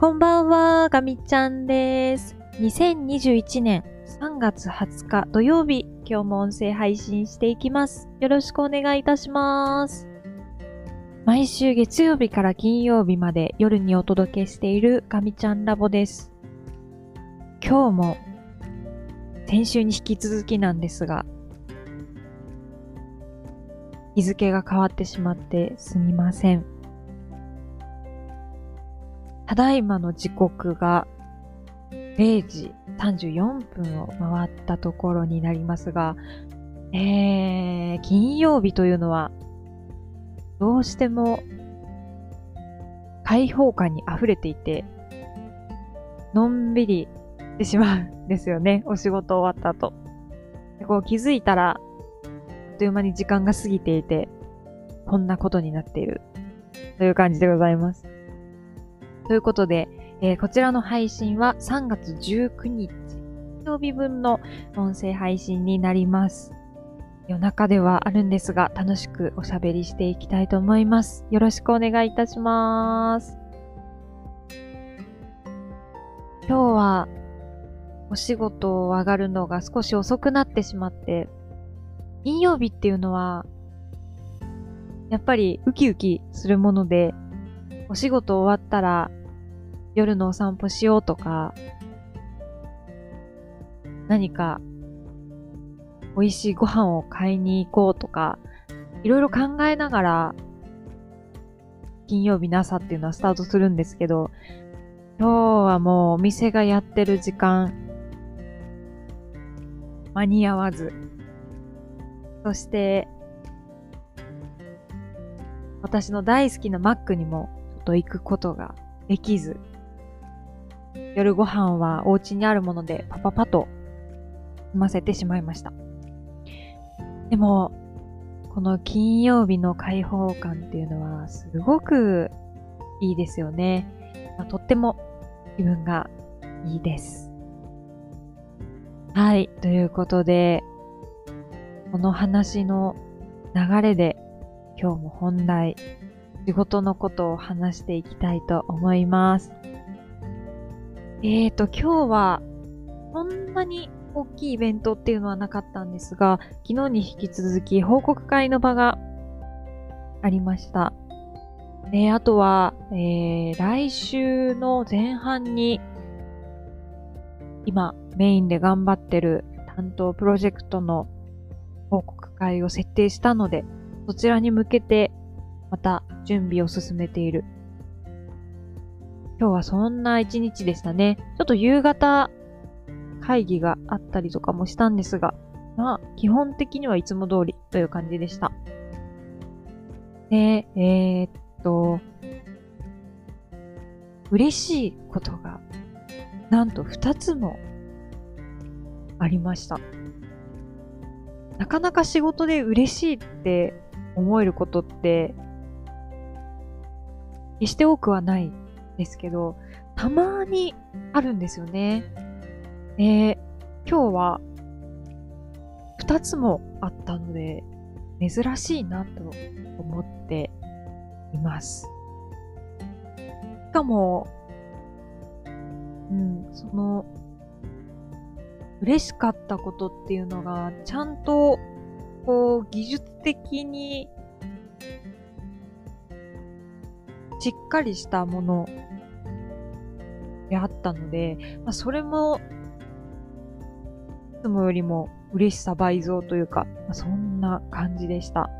こんばんは、ガミちゃんです。2021年3月20日土曜日、今日も音声配信していきます。よろしくお願いいたします。毎週月曜日から金曜日まで夜にお届けしているガミちゃんラボです。今日も先週に引き続きなんですが、日付が変わってしまってすみません。ただいまの時刻が0時34分を回ったところになりますが、えー、金曜日というのは、どうしても開放感に溢れていて、のんびりしてしまうんですよね。お仕事終わった後。でこう気づいたら、あっという間に時間が過ぎていて、こんなことになっている。という感じでございます。ということで、えー、こちらの配信は3月19日、金曜日分の音声配信になります。夜中ではあるんですが、楽しくおしゃべりしていきたいと思います。よろしくお願いいたします。今日はお仕事を上がるのが少し遅くなってしまって、金曜日っていうのは、やっぱりウキウキするもので、お仕事終わったら夜のお散歩しようとか、何か美味しいご飯を買いに行こうとか、いろいろ考えながら、金曜日の朝っていうのはスタートするんですけど、今日はもうお店がやってる時間、間に合わず、そして、私の大好きなマックにもちょっと行くことができず、夜ご飯はお家にあるものでパパパと済ませてしまいました。でも、この金曜日の開放感っていうのはすごくいいですよね。まあ、とっても気分がいいです。はい。ということで、この話の流れで今日も本題、仕事のことを話していきたいと思います。えーと、今日は、そんなに大きいイベントっていうのはなかったんですが、昨日に引き続き報告会の場がありました。で、あとは、えー、来週の前半に、今メインで頑張ってる担当プロジェクトの報告会を設定したので、そちらに向けてまた準備を進めている今日はそんな一日でしたね。ちょっと夕方会議があったりとかもしたんですが、まあ、基本的にはいつも通りという感じでした。で、えー、っと、嬉しいことが、なんと二つもありました。なかなか仕事で嬉しいって思えることって、決して多くはないですけど、たまにあるんですよね。で、今日は二つもあったので、珍しいなと思っています。しかも、うん、その、嬉しかったことっていうのが、ちゃんと、こう、技術的に、しっかりしたものであったので、まあ、それも、いつもよりも嬉しさ倍増というか、まあ、そんな感じでした。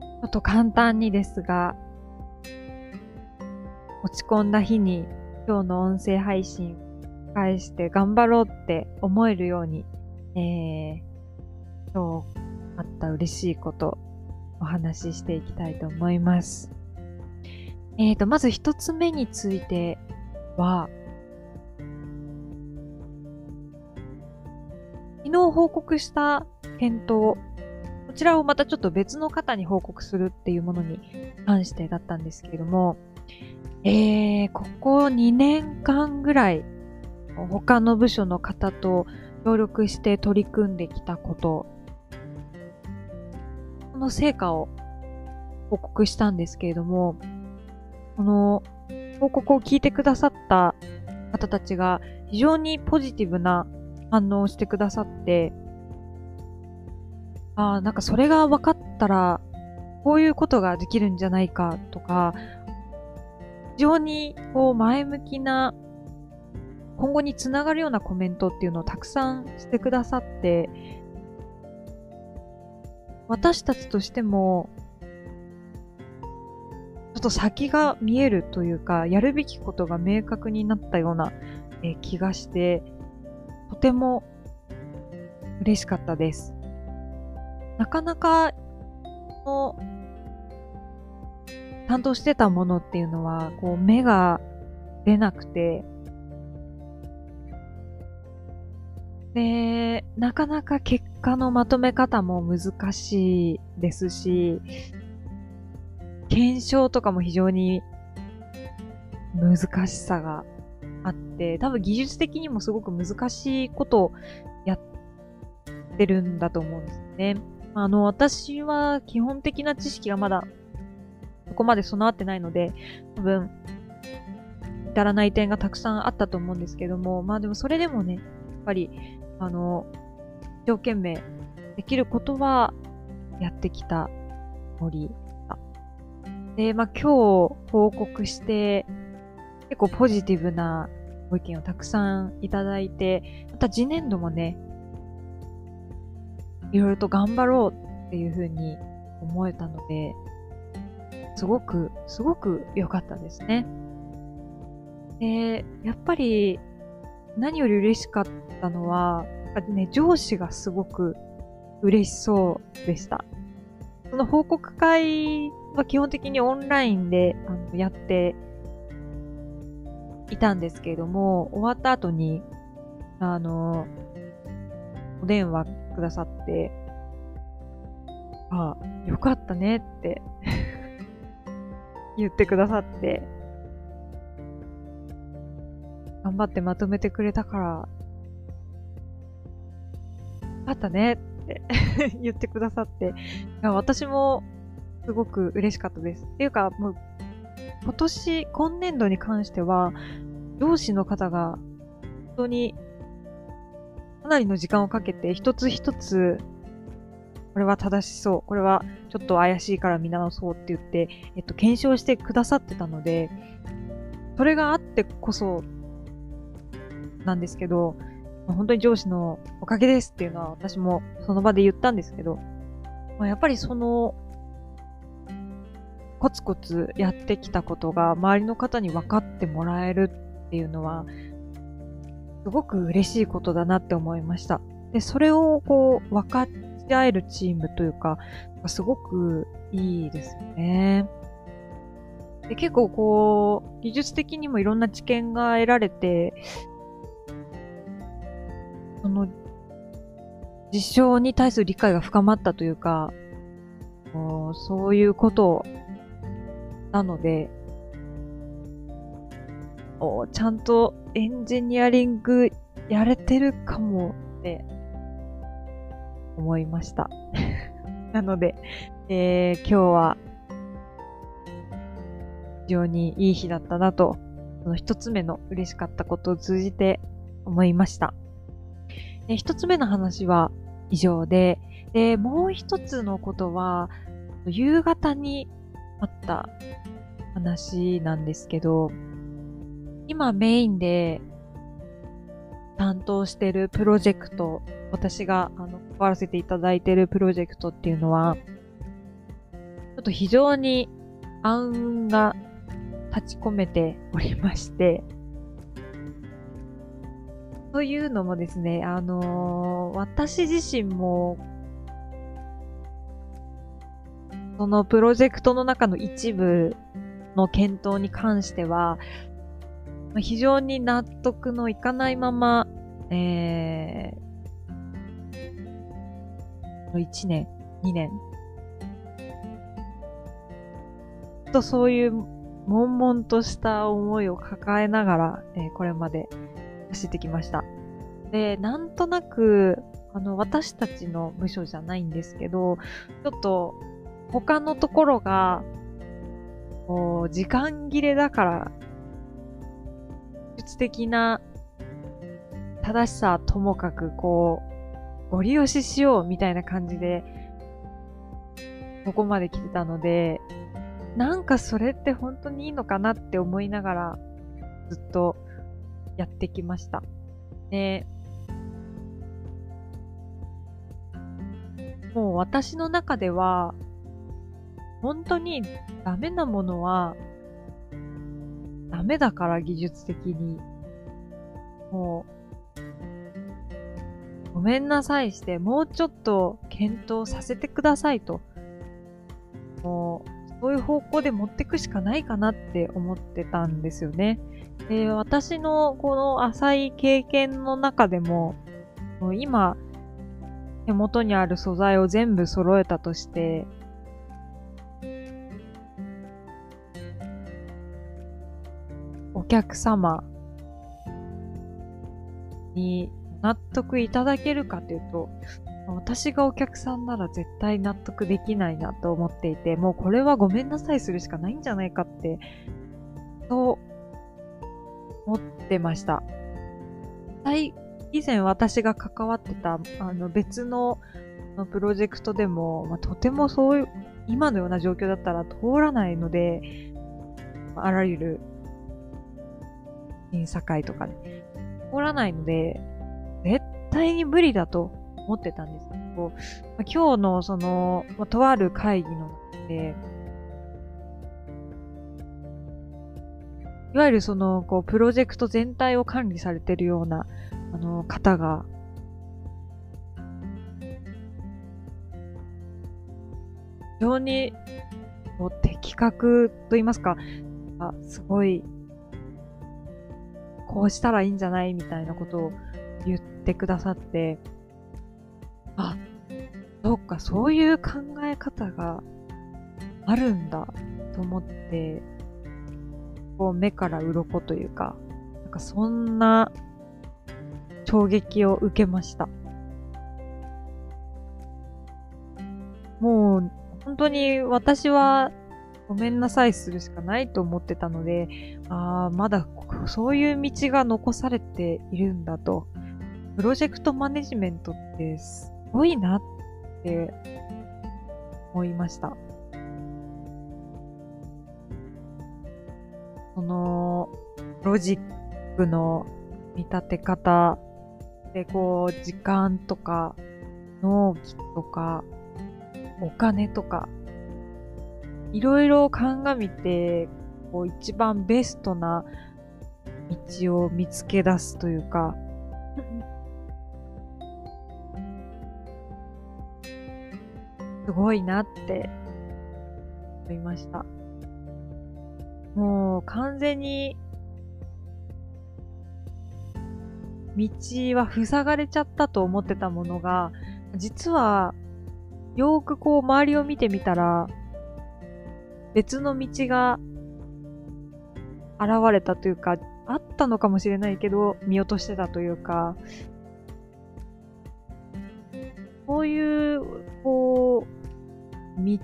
ちょっと簡単にですが、落ち込んだ日に今日の音声配信返して頑張ろうって思えるように、えー、今日あった嬉しいことお話ししていきたいと思います。えーと、まず一つ目については、昨日報告した検討、こちらをまたちょっと別の方に報告するっていうものに関してだったんですけれども、えー、ここ2年間ぐらい他の部署の方と協力して取り組んできたこと、この成果を報告したんですけれども、この報告を聞いてくださった方たちが非常にポジティブな反応をしてくださって、ああ、なんかそれが分かったら、こういうことができるんじゃないかとか、非常にこう前向きな今後につながるようなコメントっていうのをたくさんしてくださって、私たちとしても、と先が見えるというか、やるべきことが明確になったような、えー、気がして、とても嬉しかったです。なかなか、の担当してたものっていうのは、こう、目が出なくて、で、なかなか結果のまとめ方も難しいですし、検証とかも非常に難しさがあって、多分技術的にもすごく難しいことをやってるんだと思うんですね。あの、私は基本的な知識がまだそこまで備わってないので、多分、至らない点がたくさんあったと思うんですけども、まあでもそれでもね、やっぱりあの、一生懸命できることはやってきた森で、まあ今日報告して、結構ポジティブなご意見をたくさんいただいて、また次年度もね、いろいろと頑張ろうっていうふうに思えたので、すごく、すごく良かったですね。で、やっぱり何より嬉しかったのは、ね、上司がすごく嬉しそうでした。その報告会は基本的にオンラインであのやっていたんですけれども、終わった後に、あの、お電話くださって、あ、よかったねって 言ってくださって、頑張ってまとめてくれたから、よかったねっって 言ってくださって、私もすごく嬉しかったです。っていうか、もう、今年、今年度に関しては、上司の方が、本当に、かなりの時間をかけて、一つ一つ、これは正しそう、これはちょっと怪しいから見直そうって言って、えっと、検証してくださってたので、それがあってこそなんですけど、本当に上司のおかげですっていうのは私もその場で言ったんですけど、まあ、やっぱりその、コツコツやってきたことが周りの方に分かってもらえるっていうのは、すごく嬉しいことだなって思いました。で、それをこう、分かち合えるチームというか、すごくいいですね。で結構こう、技術的にもいろんな知見が得られて、その、実証に対する理解が深まったというか、そういうことなので、おちゃんとエンジニアリングやれてるかもって思いました。なので、えー、今日は非常にいい日だったなと、その一つ目の嬉しかったことを通じて思いました。で、一つ目の話は以上で、で、もう一つのことは、夕方にあった話なんですけど、今メインで担当してるプロジェクト、私があの関わらせていただいてるプロジェクトっていうのは、ちょっと非常に暗雲が立ち込めておりまして、というのもですね、あのー、私自身も、そのプロジェクトの中の一部の検討に関しては、非常に納得のいかないまま、えー、1年、2年、とそういう悶々とした思いを抱えながら、えー、これまで走ってきました。で、なんとなく、あの、私たちの部署じゃないんですけど、ちょっと、他のところが、こう、時間切れだから、術的な正しさともかく、こう、ご利用ししようみたいな感じで、ここまで来てたので、なんかそれって本当にいいのかなって思いながら、ずっとやってきました。で、もう私の中では、本当にダメなものは、ダメだから技術的に。もう、ごめんなさいして、もうちょっと検討させてくださいと。もう、そういう方向で持ってくしかないかなって思ってたんですよね。で、私のこの浅い経験の中でも、もう今、手元にある素材を全部揃えたとして、お客様に納得いただけるかというと、私がお客さんなら絶対納得できないなと思っていて、もうこれはごめんなさいするしかないんじゃないかって、そう思ってました。以前私が関わってたあの別のプロジェクトでも、まあ、とてもそういう、今のような状況だったら通らないので、あらゆる審査会とかね、通らないので、絶対に無理だと思ってたんです。けど、まあ、今日のその、まあ、とある会議の中で、いわゆるその、こう、プロジェクト全体を管理されてるようなあの、方が、非常に的確と言いますか、あすごい、こうしたらいいんじゃないみたいなことを言ってくださって、あ、そっか、そういう考え方があるんだと思って、こう目から鱗というか、なんかそんな衝撃を受けました。もう、本当に私はごめんなさいするしかないと思ってたので、ああ、まだそういう道が残されているんだと。プロジェクトマネジメントってすごいなって思いました。その、ロジックの見立て方で、こう、時間とか、納期とか、お金とか、いろいろ鑑みて、こう、一番ベストな道を見つけ出すというか、すごいなって思いました。もう完全に道は塞がれちゃったと思ってたものが、実は、よーくこう周りを見てみたら、別の道が現れたというか、あったのかもしれないけど、見落としてたというか、こういう、こう、道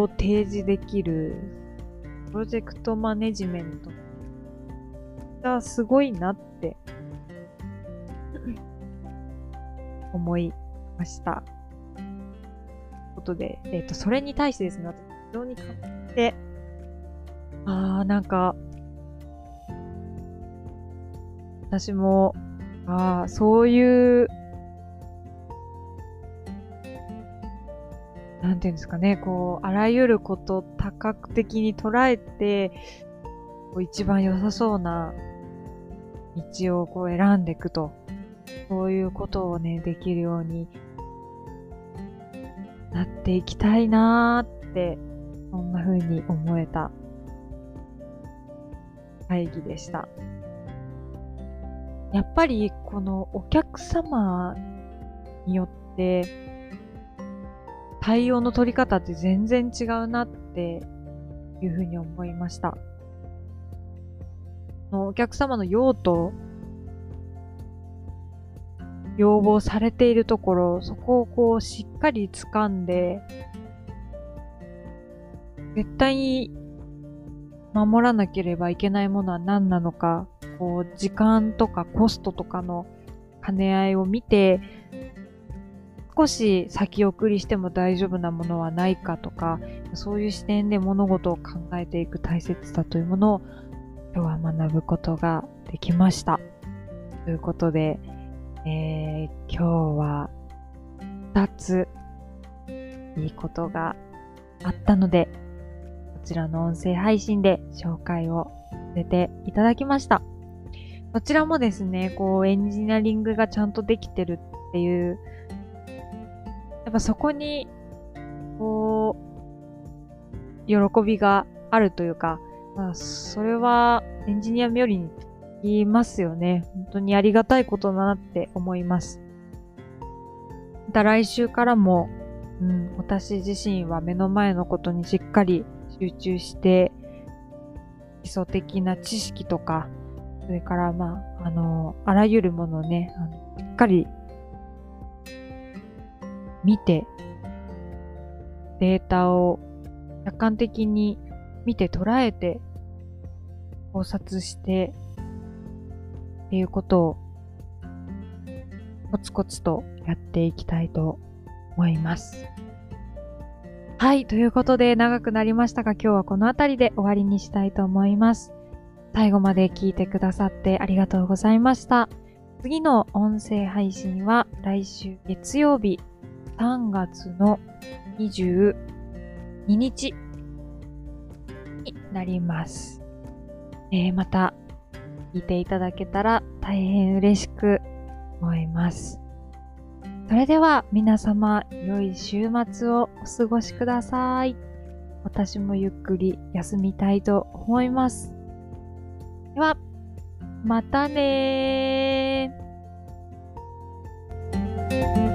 を提示できる、プロジェクトマネジメントがすごいなって思いました。ということで、えっ、ー、と、それに対してですね、私非常に感じて、ああ、なんか、私も、ああ、そういう、なんていうんですかね、こう、あらゆること多角的に捉えて、こう一番良さそうな道をこう選んでいくとそういうことをね、できるようになっていきたいなーって、そんな風に思えた会議でした。やっぱりこのお客様によって対応の取り方って全然違うなっていうふうに思いました。お客様の用途要望されているところ、そこをこうしっかり掴んで、絶対に守らなければいけないものは何なのか、こう、時間とかコストとかの兼ね合いを見て、少し先送りしても大丈夫なものはないかとか、そういう視点で物事を考えていく大切さというものを今日は学ぶことができました。ということで、えー、今日は2ついいことがあったので、こちらの音声配信で紹介をさせていただきました。こちらもですね、こうエンジニアリングがちゃんとできてるっていうやっぱそこに、こう、喜びがあるというか、まあ、それはエンジニア冥利に言いますよね。本当にありがたいことだなって思います。また来週からも、うん、私自身は目の前のことにしっかり集中して、基礎的な知識とか、それからまあ、あの、あらゆるものをね、あのしっかり見て、データを客観的に見て捉えて、考察して、っていうことをコツコツとやっていきたいと思います。はい。ということで長くなりましたが今日はこの辺りで終わりにしたいと思います。最後まで聞いてくださってありがとうございました。次の音声配信は来週月曜日3月の22日になります。えー、また聞いていただけたら大変嬉しく思います。それでは皆様、良い週末をお過ごしください。私もゆっくり休みたいと思います。では、またねー。